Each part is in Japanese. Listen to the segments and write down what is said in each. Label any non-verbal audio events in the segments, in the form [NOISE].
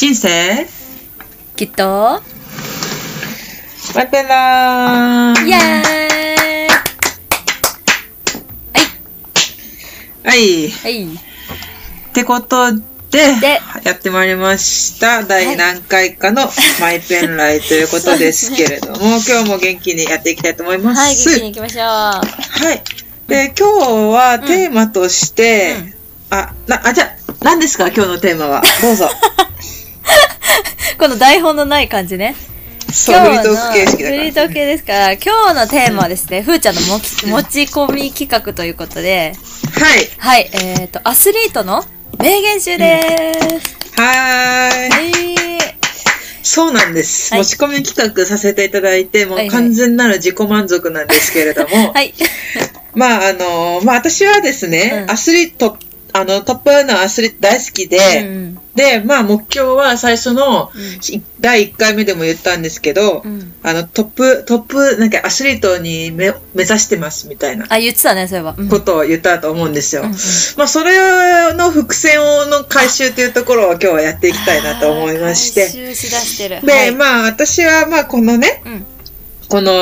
人生？きっとマイペンラーイエーイはい。はいってことで、でやってまいりました。第何回かのマイペンライということですけれども、[LAUGHS] 今日も元気にやっていきたいと思います。はい元気に行きましょうはい。で、今日はテーマとして、うんあ、な、あ、じゃあ、何ですか？今日のテーマは。どうぞ。[LAUGHS] この台本のない感じね。そう、フリートーク形式だから。フリートーク系ですから。今日のテーマはですね、ふーちゃんのもき持ち込み企画ということで。はい。はいえっ、とアスリートの名言集です、はーい。はい。そうなんです。はい。持ち込み企画させていただいて、もはいうはい。完全なる自己満足なんですけれども、[LAUGHS] はい。[LAUGHS] まあ、あの、まあ私はですね、うん。アスリート、あの、トップのアスリート大好きで、うんで、まあ目標は最初の、い第1回目でも言ったんですけど、うん。あの、トップ、トップ、なんかアスリートに目目指してますみたいなあ言ってたねそういえば、うん。ことを言ったと思うんですよ。うんうん。まあそれの伏線をの回収というところを今日はやっていきたいなと思いまして。回収しだしてる。で、はい。まあ私はまあこのね、うん。この、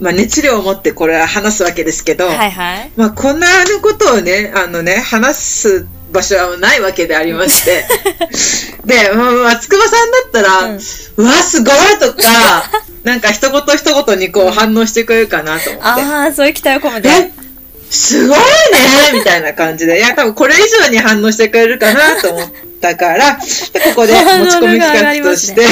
まあ、熱量を持ってこれは話すわけですけど、はいはい。まあこんなことをね、あのね、話す場所はないわけでありまして。[LAUGHS] で、まあ、松隈さんだったら、うんうわ、すごいとか、[LAUGHS] なんか一言一言にこう反応してくれるかなと思って。ああそういう期待を込めてえすごいねみたいな感じで。いや、多分これ以上に反応してくれるかなと思ったから、で [LAUGHS] ここで持ち込み企画として、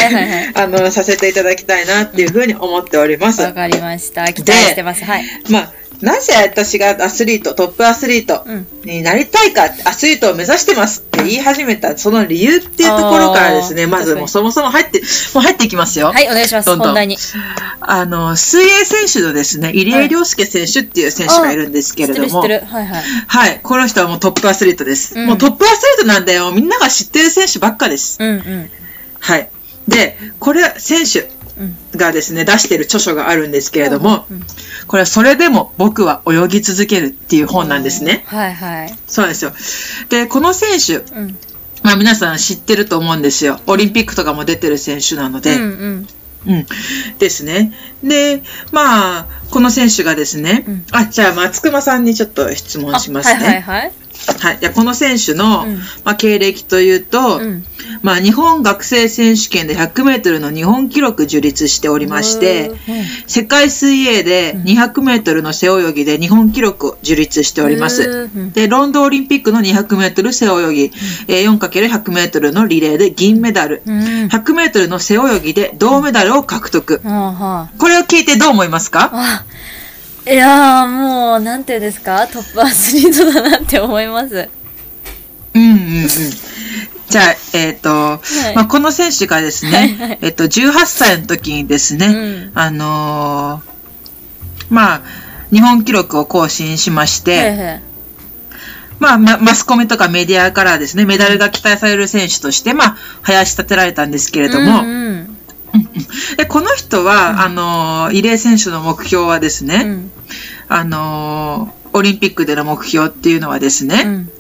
あの、させていただきたいなっていうふうに思っております。わかりました期待してますはいまあ、なぜ私がアスリート、トップアスリートうんになりたいか、アスリートを目指してますって言い始めた、その理由っていうところからですね、まずもうそもそも入って、もう入っていきますよ。はいお願いしますどんどん本題にあの、水泳選手のですね、入江亮介選手っていう選手がいるんですけれども、知ってる知ってるはいはいはい。この人はもうトップアスリートです。うんもうトップアスリートなんだよ。みんなが知ってる選手ばっかです。うんうんはい。で、これ、選手うんがですね、出してる著書があるんですけれども、うんこれはそれでも僕は泳ぎ続けるっていう本なんですね。はいはいそうですよ。で、この選手、うんまあ皆さん知ってると思うんですよ。オリンピックとかも出てる選手なので。うんうんうん。ですね。で、まあ、この選手がですね、うんあ、じゃあ松隈さんにちょっと質問しますね。あはいはいはいはい。じゃあこの選手の、うん。まあ、経歴というと、うん。まあ、日本学生選手権で100メートルの日本記録樹立しておりまして、うん。世界水泳で200メートルの背泳ぎで日本記録を樹立しております。うん。で、ロンドンオリンピックの200メートル背泳ぎ、えー 4×100 メートルのリレーで銀メダル、うん。100メートルの背泳ぎで銅メダルを獲得。これを聞いてどう思いますか？いやーもうなんていうんですか？トップアスリートだなって思います。うんうんうん。じゃあ、えっ、と、い。まあ、この選手がですね、はいはい。えっと、18歳の時にですね、うん。あのーまあ、日本記録を更新しまして、はいはい。まあ、まマスコミとかメディアからですね、メダルが期待される選手として、まあ、林立てられたんですけれども、うんうんでこの人は、あのー、入江選手の目標はですね、うん。あのー、オリンピックでの目標っていうのはですね、うん。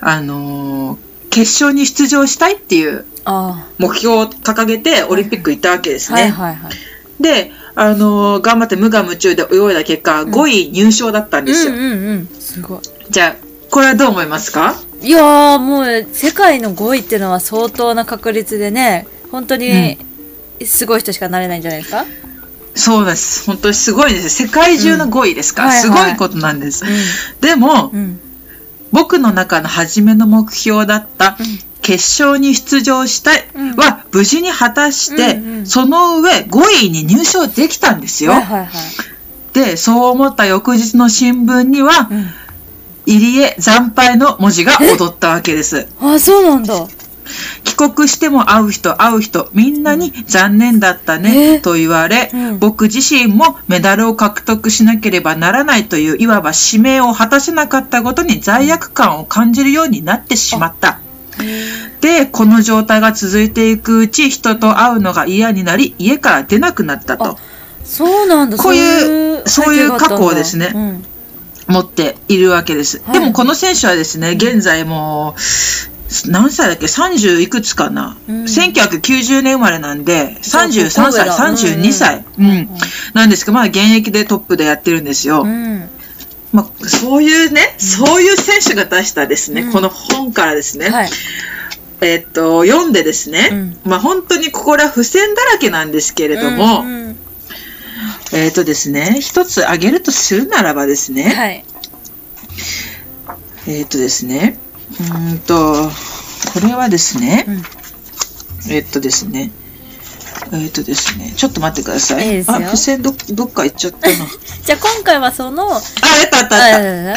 あのー、決勝に出場したいっていうあ目標を掲げてオリンピック行ったわけですあね。はいはいはいで、あのー頑張って無我夢中で泳いだ結果、5位入賞だったんですよ。うんうんうん。すごい。じゃあ、これはどう思いますか？いやーもう世界の5位っていうのは相当な確率でね本当にすごい人しかなれないんじゃないですか、そうです。本当にすごいです。世界中の5位ですか？ら、うん。はいすはい。ごいことなんです。でも、うん。僕の中の初めの目標だった、決勝に出場したいうん。は無事に果たして、うんうんその上5位に入賞できたんですよ。はいはいはい。で、そう思った翌日の新聞には、うん。入江惨敗の文字が踊ったわけです。あそうなんだ帰国しても会う人会う人みんなに残念だったね、えと言われ、うん。僕自身もメダルを獲得しなければならないといういわば使命を果たせなかったことに罪悪感を感じるようになってしまった。で、この状態が続いていくうち人と会うのが嫌になり家から出なくなったと。そうなんだ。こういうそういう過去をですねうん。持っているわけです。はい。でもこの選手はですね、現在もう何歳だっけ ?30 いくつかな、うん。1990年生まれなんで、33歳、そうそう32歳、ううん。んなんですけど、まあ現役でトップでやってるんですよ。うん。まあ、そういうね、そういう選手が出したですね、うん。この本からですね、はい。えっと、読んでですね、うん。まあ本当にここら付箋だらけなんですけれども、うんうん。えっとですね、一つ挙げるとするならばですね、はい。えっとですね、うーんと、これはですね、うんえっとですね、えっとですね、ちょっと待ってください。いいですよあ、付箋ど、どっか行っちゃったな。[LAUGHS] じゃあ今回はその、あ、あ、あったあったあった。あ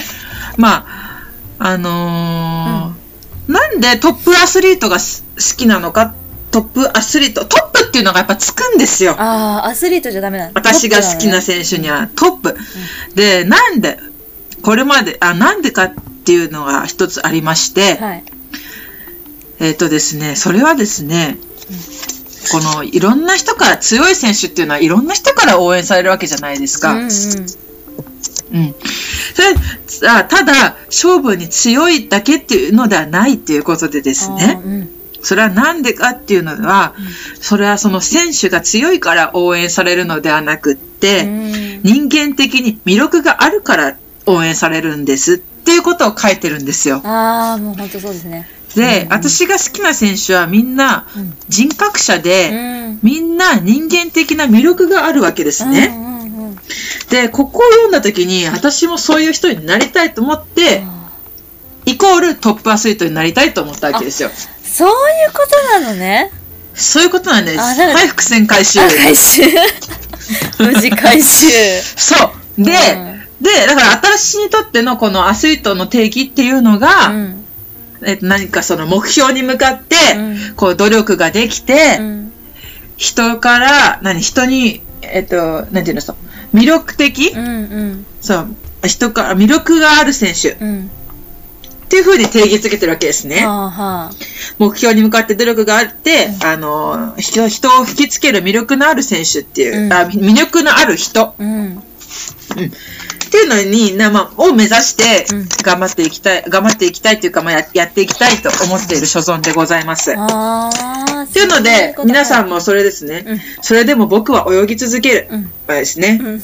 まあ、あのーなんでトップアスリートがす好きなのか、トップアスリート、トップっていうのがやっぱつくんですよ。あー、アスリートじゃダメなの私が好きな選手にはトップ。で、なんで、これまで、あ、なんでかっていうのが一つありまして、はい。えっ、とですね、それはですね、このいろんな人から強い選手っていうのはいろんな人から応援されるわけじゃないですか。うんうん。うん。それあただ、勝負に強いだけっていうのではないっていうことでですね。うんそれはなんでかっていうのは、それはその選手が強いから応援されるのではなくって、うん人間的に魅力があるから応援されるんですっていうことを書いてるんですよ。ああ、もう本当そうですね。で、うん私が好きな選手はみんなうん人格者で、うん。みんな人間的な魅力があるわけですね。うんうんうん。で、ここを読んだ時に、私もそういう人になりたいと思って、あイコールトップアスリートになりたいと思ったわけですよ。ーそういうことなのね。そういうことなんです。はい、伏線回収。あ、回収。[LAUGHS] 無事回収。そう。で、で、だから私にとってのこのアスリートの定義っていうのが、うん。えっと、何かその目標に向かって、うんこう努力ができて、うん。人から、何、人に、えっと、なんていうの、そう、魅力的、うんうん。そう、人から魅力がある選手っうん。ていう風に定義づけてるわけですね。はあはあ。目標に向かって努力があって、あの、人人を引きつける魅力のある選手っていう、うんあ魅力のある人うん。っていうのに、なまあ、を目指してうん頑張っていきたい、頑張っていきたいというか、まあ、ややっていきたいと思っている所存でございます。っああ。ていうので、皆さんも。もそれですね、うんそれでも僕は泳ぎ続ける。うん。まあですね、うん。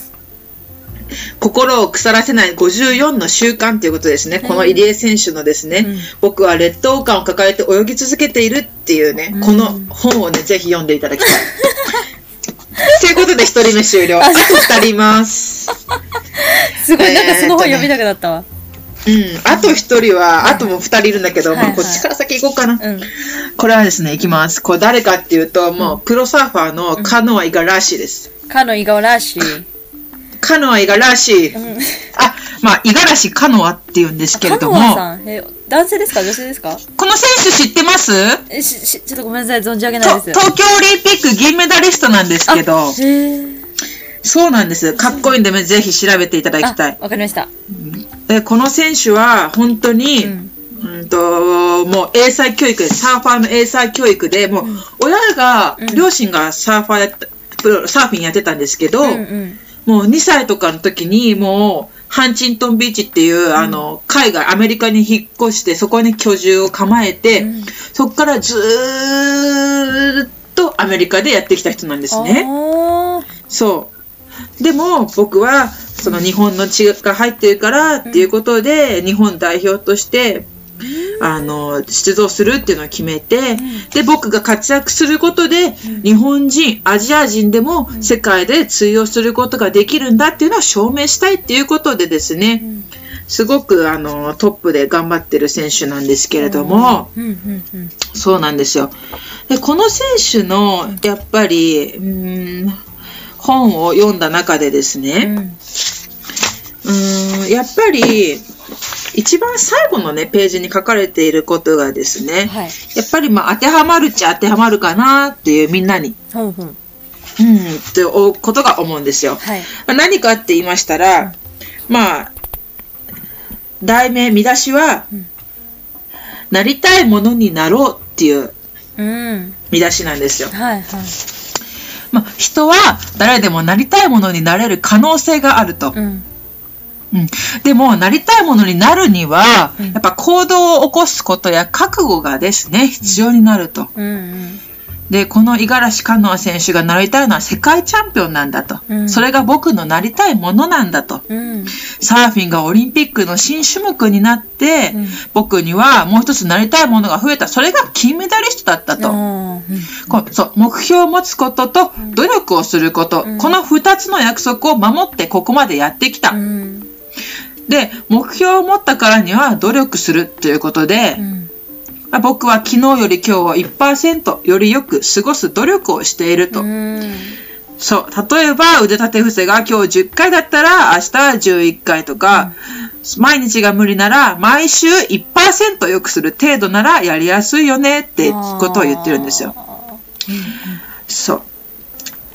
心を腐らせない54の習慣ということですね。この入江選手のですね、うん僕は劣等感を抱えて泳ぎ続けているっていうね、うんこの本をね、ぜひ読んでいただきたい。[LAUGHS] [LAUGHS] ということで、一人目終了。ああと二人います。すごい、えーなんかその本読みたくなったわ。うん。あと一人は、あともう二人いるんだけど、はいはいまあこっちから先行こうかな。うん。これはですね、いきます。これ誰かっていうと、もうプロサーファーのカノア・イガラーシーです。かのイガラシー。カノア・イガラーシー。うん。あ、まあ、イガラシカノアって言うんですけれかども、のわさん？え、男性ですか女性ですか？この選手知ってます？え、し、し、ちょっとごめんなさい。存じ上げないとです。東京オリンピック銀メダリストなんですけど、そうなんです。かっこいいんで、ぜひ調べていただきたあい。わかりました。でこの選手は、本当に、うん。うんと、もう英才教育で、サーファーの英才教育で、もう、親が、うん両親がサーファーやった、プロサーフィンやってたんですけど、うんうん。もう2歳とかの時に、もう、ハンチントンビーチっていう、あの、海外、アメリカに引っ越して、そこに居住を構えて、うんそこからずーっとアメリカでやってきた人なんですね。あそう。でも、僕は、その日本の血が入ってるからっていうことで、日本代表として、あの、出場するっていうのを決めて、で、僕が活躍することで、日本人、アジア人でも世界で通用することができるんだっていうのを証明したいっていうことでですね、ん。すごくあのトップで頑張ってる選手なんですけれども。そうなんですよ。で、この選手の、やっぱり、ん、本を読んだ中でですね、うん、やっぱり、一番最後のね、ページに書かれていることがですね、はい。やっぱりまあ当てはまるっちゃ当てはまるかなっていうみんなに、ほん。うん、っておことが思うんですよ。はい。まあ何かって言いましたら、まあ、題名、見出しは、うんなりたいものになろうっていううん。見出しなんですよ。はいはい。まあ、人は誰でもなりたいものになれる可能性があると。うん。うん、でも、なりたいものになるには、うんやっぱ行動を起こすことや覚悟がですね、必要になると。うんうん。で、この五十嵐カノア選手がなりたいのは世界チャンピオンなんだと。うんそれが僕のなりたいものなんだと。うん。サーフィンがオリンピックの新種目になって、うん僕にはもう一つなりたいものが増えた。それが金メダリストだったと。うんこうそう目標を持つこととん努力をすること、うんこの二つの約束を守ってここまでやってきた。うん。で、目標を持ったからには努力するということで、うん。まあ僕は昨日より今日を1%よりよく過ごす努力をしていると。うん。そう。例えば腕立て伏せが今日10回だったら明日は11回とか、毎日が無理なら毎週1%良くする程度ならやりやすいよねってことを言ってるんですよ。そ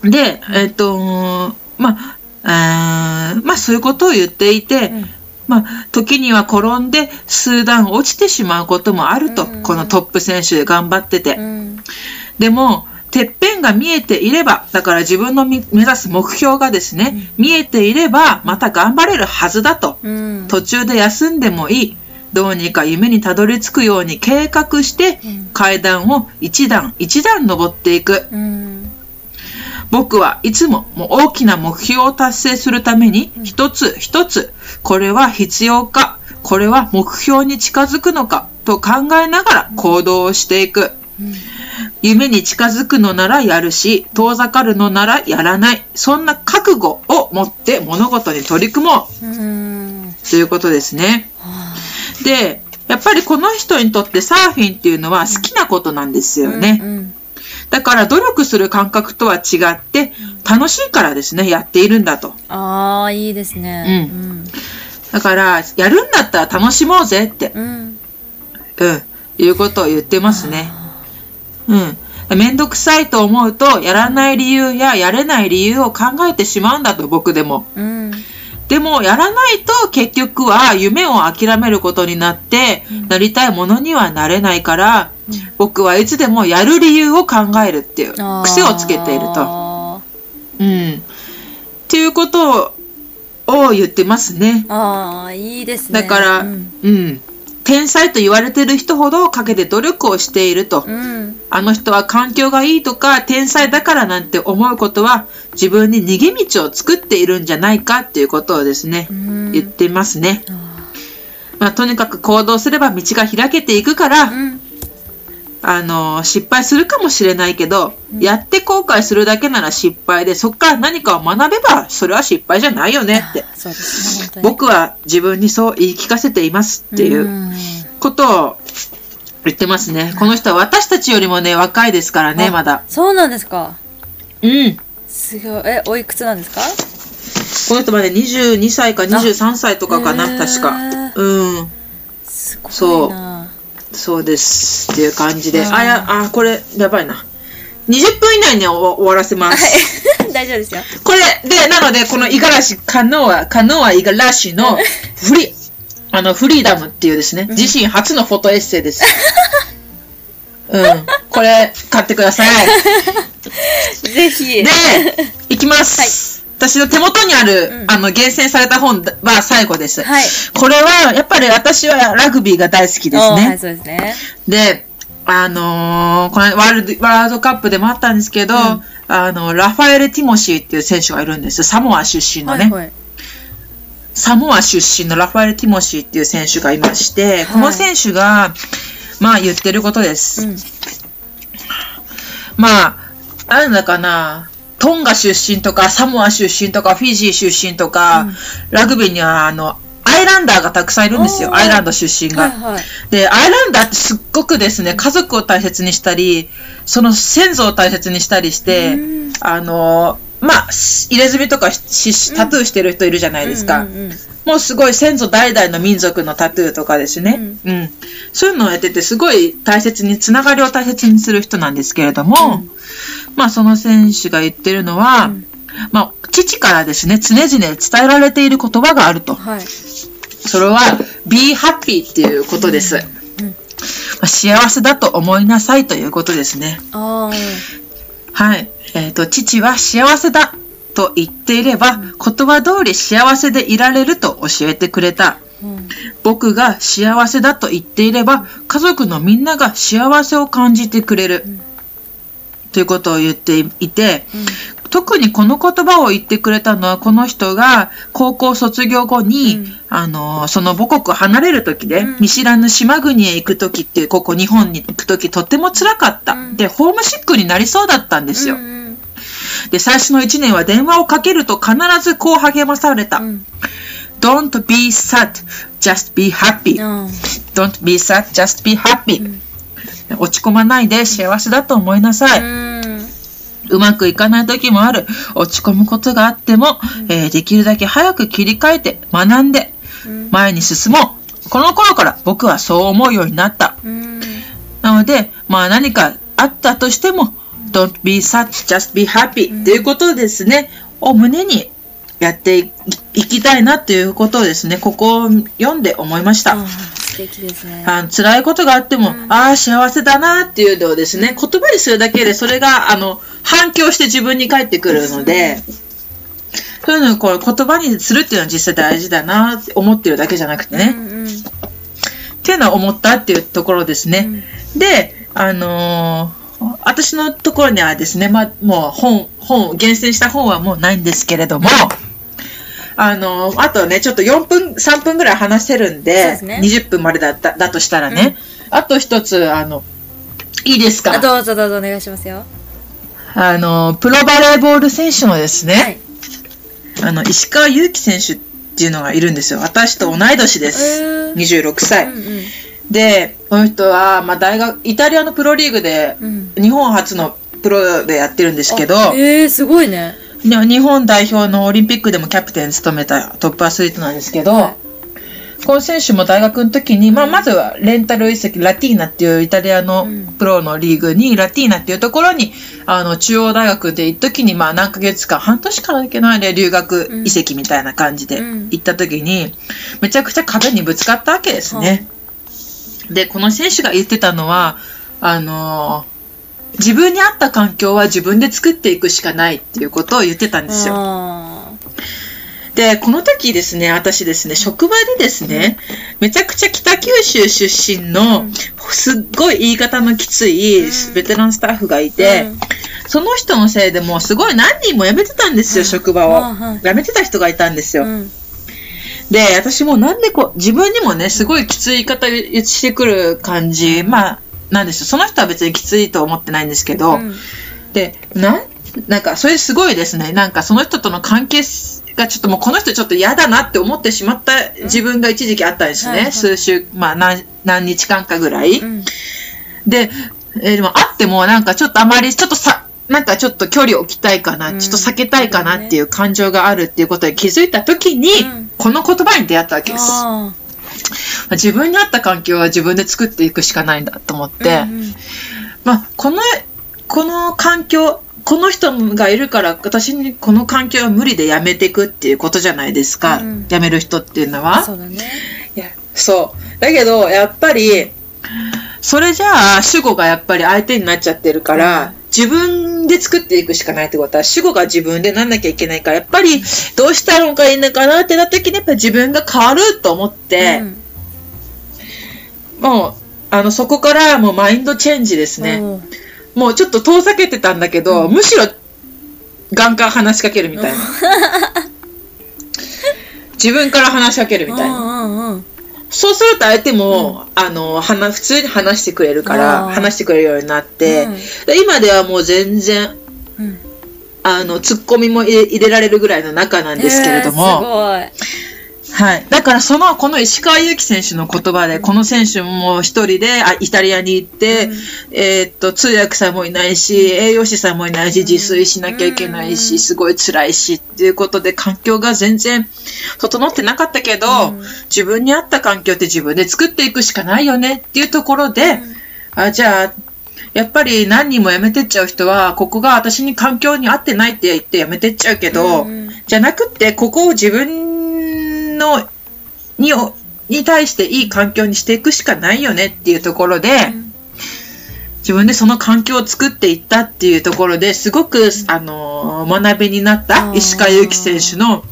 う。で、えっ、と、まあ、あーまあそういうことを言っていて、うんまあ時には転んで数段落ちてしまうこともあると、うんこのトップ選手で頑張ってて。うん。でも、てっぺんが見えていれば、だから自分のみ目指す目標がですね、見えていれば、また頑張れるはずだと。うん。途中で休んでもいい。どうにか夢にたどり着くように計画して、うん階段を一段一段登っていく。うん。僕はいつももう大きな目標を達成するために一つ一つこれは必要かこれは目標に近づくのかと考えながら行動をしていく。夢に近づくのならやるし遠ざかるのならやらない。そんな覚悟を持って物事に取り組もう。うん。ということですね。でやっぱりこの人にとってサーフィンっていうのは好きなことなんですよね、うん。だから努力する感覚とは違って楽しいからですねやっているんだと。ああ、いいですね。うん。だからやるんだったら楽しもうぜって。うん。うん。いうことを言ってますね。うん。めんどくさいと思うとやらない理由ややれない理由を考えてしまうんだと僕でも。うん。でもやらないと結局は夢を諦めることになって、なりたいものにはなれないから、僕はいつでもやる理由を考えるっていう癖をつけていると。あうん。っていうことをを言ってますね。ーあー、いいですね。だから、ううんん、天才と言われてる人ほどかけて努力をしていると。うん。あの人は環境がいいとか天才だからなんて思うことは自分に逃げ道を作っているんじゃないかっていうことをですね、うん言ってますね。あまあ、とにかく行動すれば道が開けていくから、ーうん。あの失敗するかもしれないけど、やって後悔するだけなら失敗でそこから何かを学べばそれは失敗じゃないよねって。そうですね。僕は自分にそう言い聞かせていますっていううん。ことを言ってますね。この人は私たちよりもね若いですからねあまだ。そうなんですか。うん。すごい。え、おいくつなんですか？この人まで22歳か23歳とかかな確か。うん。すごそう。そうですっていう感じでうんあやあこれやばいな20分以内に終わらせますはい。[LAUGHS] 大丈夫ですよ。これで、なので、この五十嵐カノア、カノア五十嵐のフリ、あの、フリーダムっていうですね、自身初のフォトエッセイです。[LAUGHS] うん。これ、買ってください。[LAUGHS] ぜひ。で、いきます。私の手元にある、うんあの、厳選された本は最後です。はい。これは、やっぱり私はラグビーが大好きですねはい、。そうですね。で、あのーこのワールド、ワールドカップでもあったんですけど、んあの、ラファエレ・ティモシーっていう選手がいるんです。サモア出身のね。はいはい。サモア出身のラファエル・ティモシーっていう選手がいまして、この選手が、まあ言ってることです。うん。まあ、なんだかな、トンガ出身とか、サモア出身とか、フィジー出身とか、うんラグビーには、あの、アイランダーがたくさんいるんですよ。アイランド出身が。はいはい。で、アイランダーってすっごくですね、家族を大切にしたり、その先祖を大切にしたりしてうん、あの、まあ、入れ墨とかタトゥーしてる人いるじゃないですか。うんうんうんもうすごい先祖代々の民族のタトゥーとかですね。うん。そういうのをやってて、すごい大切に、つながりを大切にする人なんですけれども、うんまあその選手が言ってるのは、うんまあ父からですね、常々伝えられている言葉があると。はい。それは、be happy っていうことです。うんまあ幸せだと思いなさいということですね。あはい。えっ、と、父は幸せだ。と言っていれば、言葉通り幸せでいられると教えてくれた。うん僕が幸せだと言っていれば、家族のみんなが幸せを感じてくれる。うんということを言っていて、うん特にこの言葉を言ってくれたのは、この人が高校卒業後に、うんあの、その母国を離れる時で、うん見知らぬ島国へ行く時っていう、ここ日本に行く時とっても辛かった。うんで、ホームシックになりそうだったんですよ。うんで、最初の1年は電話をかけると必ずこう励まされた。うん Don't be sad, just be happy. うん Don't be sad, just be happy. うん落ち込まないで幸せだと思いなさい。うまくいかない時もある。落ち込むことがあっても、えーできるだけ早く切り替えて学んでうん前に進もう。この頃から僕はそう思うようになった。うんなので、まあ何かあったとしても、don't be sad, just be happy、っていうことですね、を胸にやっていいきたいなということをですね、ここを読んで思いました。素敵ですね。あの辛いことがあっても、うんああ、幸せだなっていうのをですね、言葉にするだけで、それが、あの、反響して自分に返ってくるので、そういうのをこう言葉にするっていうのは実際大事だなって思ってるだけじゃなくてね、うんうんっていうのは思ったっていうところですね。で、あのー私のところにはですね、まあ、もう本、本、厳選した本はもうないんですけれども、あのーあとね、ちょっと4分、3分ぐらい話せるんで、ですね20分までだった、だとしたらね、あと一つ、あの、いいですか？あどうぞどうぞお願いしますよ。あの、プロバレーボール選手のですね、はい。あの、石川祐希選手っていうのがいるんですよ。私と同い年です。へー26歳。うんうんで、この人は、まあ、大学、イタリアのプロリーグで、うん。日本初のプロでやってるんですけど、あえー、すごいね。で日本代表のオリンピックでもキャプテン務めたトップアスリートなんですけど、はこの選手も大学の時に、まあ、まずはレンタル移籍、ラティーナっていうイタリアのうんプロのリーグに、ラティーナっていうところに、あの、中央大学で行った時に、まあ、何ヶ月間、半年からいけないで留学移籍みたいな感じでうん行った時に、めちゃくちゃ壁にぶつかったわけですね。で、この選手が言ってたのは、あのー自分に合った環境は自分で作っていくしかないっていうことを言ってたんですよ。あで、この時ですね、私ですね、職場でですね、めちゃくちゃ北九州出身のうん、すっごい言い方のきついうん。ベテランスタッフがいーて、うん。その人のせいでもうすごい何人も辞めてたんですよ、職場を。辞めてた人がいたんですよ。うんで、私もなんでこう、自分にもね、すごいきつい言い方してくる感じ、まあ、なんですよ。その人は別にきついと思ってないんですけど、うんで、なん、なんか、それすごいですね。なんか、その人との関係がちょっともう、この人ちょっと嫌だなって思ってしまった自分が一時期あったんですね。はいはい数週、まあ、何、何日間かぐらい。うんで、えーでも、あっても、なんかちょっとあまり、ちょっとさ、なんかちょっと距離を置きたいかな、うんちょっと避けたいかなっていう感情があるっていうことに気づいたときに、うんこの言葉に出会ったわけです。あ自分に合った環境は自分で作っていくしかないんだと思って、ーうんうんまあ、この、この環境、この人がいるから、私にこの環境は無理でやめていくっていうことじゃないですか。うんやめる人っていうのは。そうだね。いや、そう。だけど、やっぱり、それじゃあ、主語がやっぱり相手になっちゃってるから、自分で作っていくしかないってことは、主語が自分でなんなきゃいけないから、やっぱり、どうしたのがいいのかなってなった時に、やっぱり自分が変わると思って、うんもう、あの、そこからもうマインドチェンジですね。おーもうちょっと遠ざけてたんだけど、むしろガンガン話しかけるみたいな。[LAUGHS] 自分から話しかけるみたいな。うんうんうんそうすると相手も、あの、話、普通に話してくれるから、話してくれるようになって、うん。で今ではもう全然、うん。あの、ツッコミも入れ入れられるぐらいの仲なんですけれども、えーはい。だからその、この石川祐希選手の言葉で、この選手も一人で、あ、イタリアに行って、うん。えーっと、通訳さんもいないし、栄養士さんもいないし、自炊しなきゃいけないうん。し、すごい辛いし、っていうことで環境が全然整ってなかったけど、うん。自分に合った環境って自分で作っていくしかないよねっていうところで、あ、じゃあ、やっぱり何人も辞めてっちゃう人は、ここが私に環境に合ってないって言って辞めてっちゃうけど、うん。じゃなくって、ここを自分の、に、に対していい環境にしていくしかないよねっていうところで、自分でその環境を作っていったっていうところですごく、あのー学びになった石川祐希選手の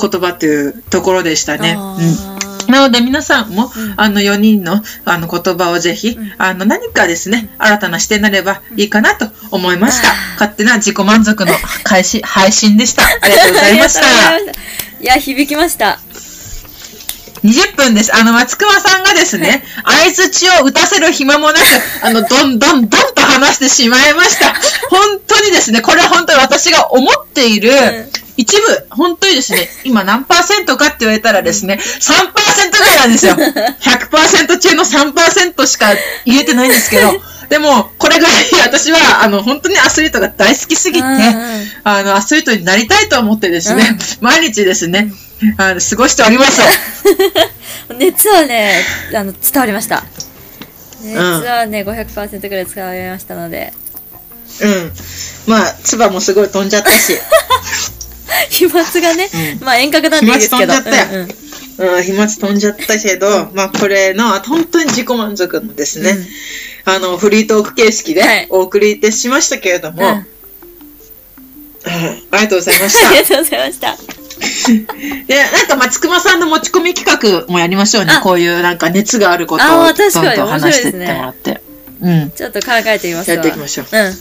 言葉というところでしたね。あうんーなので皆さんも、うんあの4人のあの言葉をぜひ、んあの何かですね、新たな視点になればいいかなと思いましたあ。勝手な自己満足の開始、配信でした。ありがとうございました。[LAUGHS] ありがとうございましたいや、響きました。20分です。あの、松隈さんがですね、相づちを打たせる暇もなく、あの、どんどんどんと話してしまいました。本当にですね、これは本当に私が思っている、ん一部、本当にですね、今何パーセントかって言われたらですね、3%ぐらいなんですよ。[LAUGHS] 100%中の3%しか言えてないんですけど、でも、これぐらい。私は、あの、本当にアスリートが大好きすぎて、うんうん。あの、アスリートになりたいと思ってですね、毎日ですね、あの過ごしております。[LAUGHS] 熱はね、あの、伝わりました。熱はね、500%ぐらい伝わりましたので、うん。まあ、唾もすごい飛んじゃったし、[LAUGHS] 飛沫がね、うん。まあ遠隔なんですけど。飛沫飛んじゃったよ。うんうん。うん、飛沫飛んじゃったけど、まあ、これの、本当に自己満足のですね、あの、フリートーク形式はいでお送りいたしましたけれども、うんうん [LAUGHS] ありがとうございまし [LAUGHS] ありた。がとうございました。[LAUGHS] で、なんか松隈さんの持ち込み企画もやりましょうねあ。こういうなんか熱があることあをどんどん話していってもらって。うん。ちょっと考えてみますわ。やっていきましょううん。はい。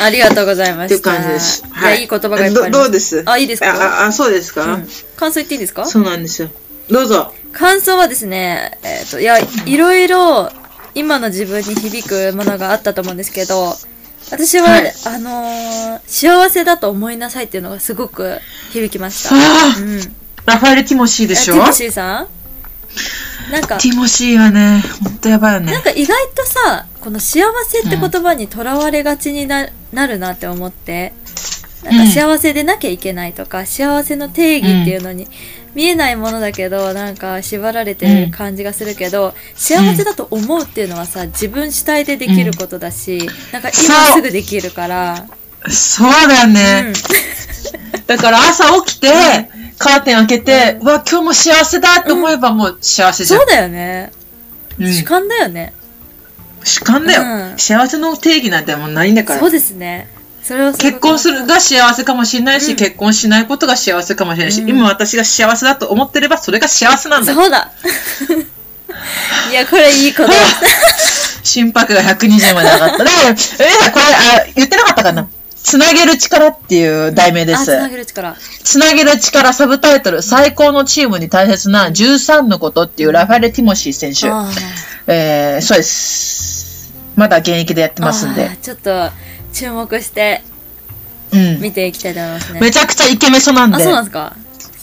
ありがとうございまっていう。感じです。いや、いい言葉がいっぱい。どどうです？あ、いいですか？あ、あ、そうですか、うん感想言っていいですか？そうなんですよ。どうぞ。感想はですね、えっ、と、いや、いろいろ、今の自分に響くものがあったと思うんですけど、私は、はいあのー幸せだと思いなさいっていうのがすごく響きました。うん。ラファエル・ティモシーでしょ？えティモシーさん？なんか、ティモシーはね、ほんとやばいよね。なんか意外とさ、この幸せって言葉にとらわれがちにななるなって思って、なんか幸せでなきゃいけないとか、幸せの定義っていうのに見えないものだけど、なんか縛られてる感じがするけど、幸せだと思うっていうのはさ、自分主体でできることだし、なんか今すぐできるから、そうだうねん。[LAUGHS] だから朝起きて、カーテン開けて、うわ、今日も幸せだって思えばもう幸せじゃん。そうだよね。うん主観だよね。主観だよ、うん幸せの定義なんてもうないんだからそう。ですね。それをすごく結婚するが幸せかもしれないし、うん結婚しないことが幸せかもしれないし、うん今私が幸せだと思ってればそれが幸せなんだ。そうだ。[LAUGHS] いや、これいいこと。[LAUGHS] 心拍が120まで上がった。だから、えー、これ、あ、言ってなかったかなつなげる力っていう題名であ、す。つなげる力。つなげる力サブタイトル、最高のチームに大切な13のことっていうラファエル・ティモシー選手。あえー、そうです。まだ現役でやってーますんでちょっと注目してうん。見ていきたいと思いますね。めちゃくちゃイケメソなんあ、で、そうなんですか？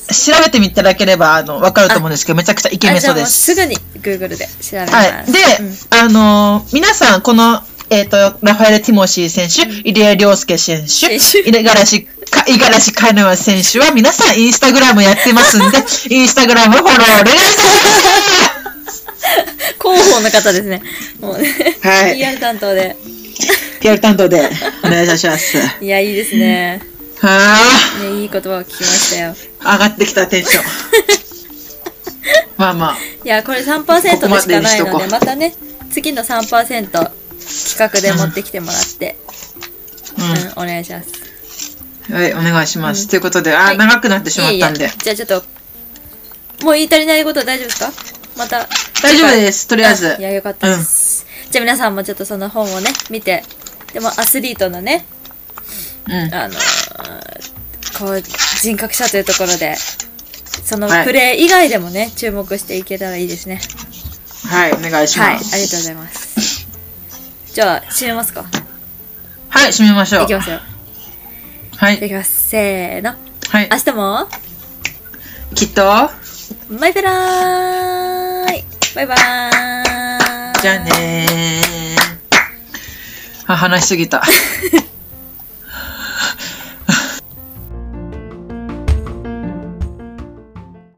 調べてみていただければ、あの、わかると思うんですけど、めちゃくちゃイケメソです。すぐに Google で調べます。はい。で、うんあのー皆さん、この、えっ、と、ラファエル・ティモシー選手、入江亮介選手、五十嵐か、五十嵐カノア選手は、皆さん、インスタグラムやってますんで、インスタグラムフォローお願いし広報の方ですね。もうね。はい PR 担当で。ピアル担当で、お願いいたします。いや、いいですね。はね、いい言葉を聞きましたよ。あ、上がってきたテンション。まあまあ、いや、これ3%でしかないので、またね、次の3%企画で持ってきてもらって、ううん、お願いします。ん。はい、お願いします。うんということで、あ、はい長くなってしまったんでいえいえ。じゃあちょっと、もう言い足りないことは大丈夫ですか？また。大丈夫ですとりあえずいや、よかったです。じゃあ皆さんもちょっとその本をね、見て、でもアスリートのね、うん。あのーこう、人格者というところで、そのはいプレー以外でもね、注目していけたらいいですね。はい、お願いしはい、あます。りがとうございます。じゃあ、締めますか。はい、締めましょう。いきますよ。はいい。きます。せーの。はい明。日も、きっと、バイバラーイバイバーイじゃあねー。あ、話しすぎた。[LAUGHS]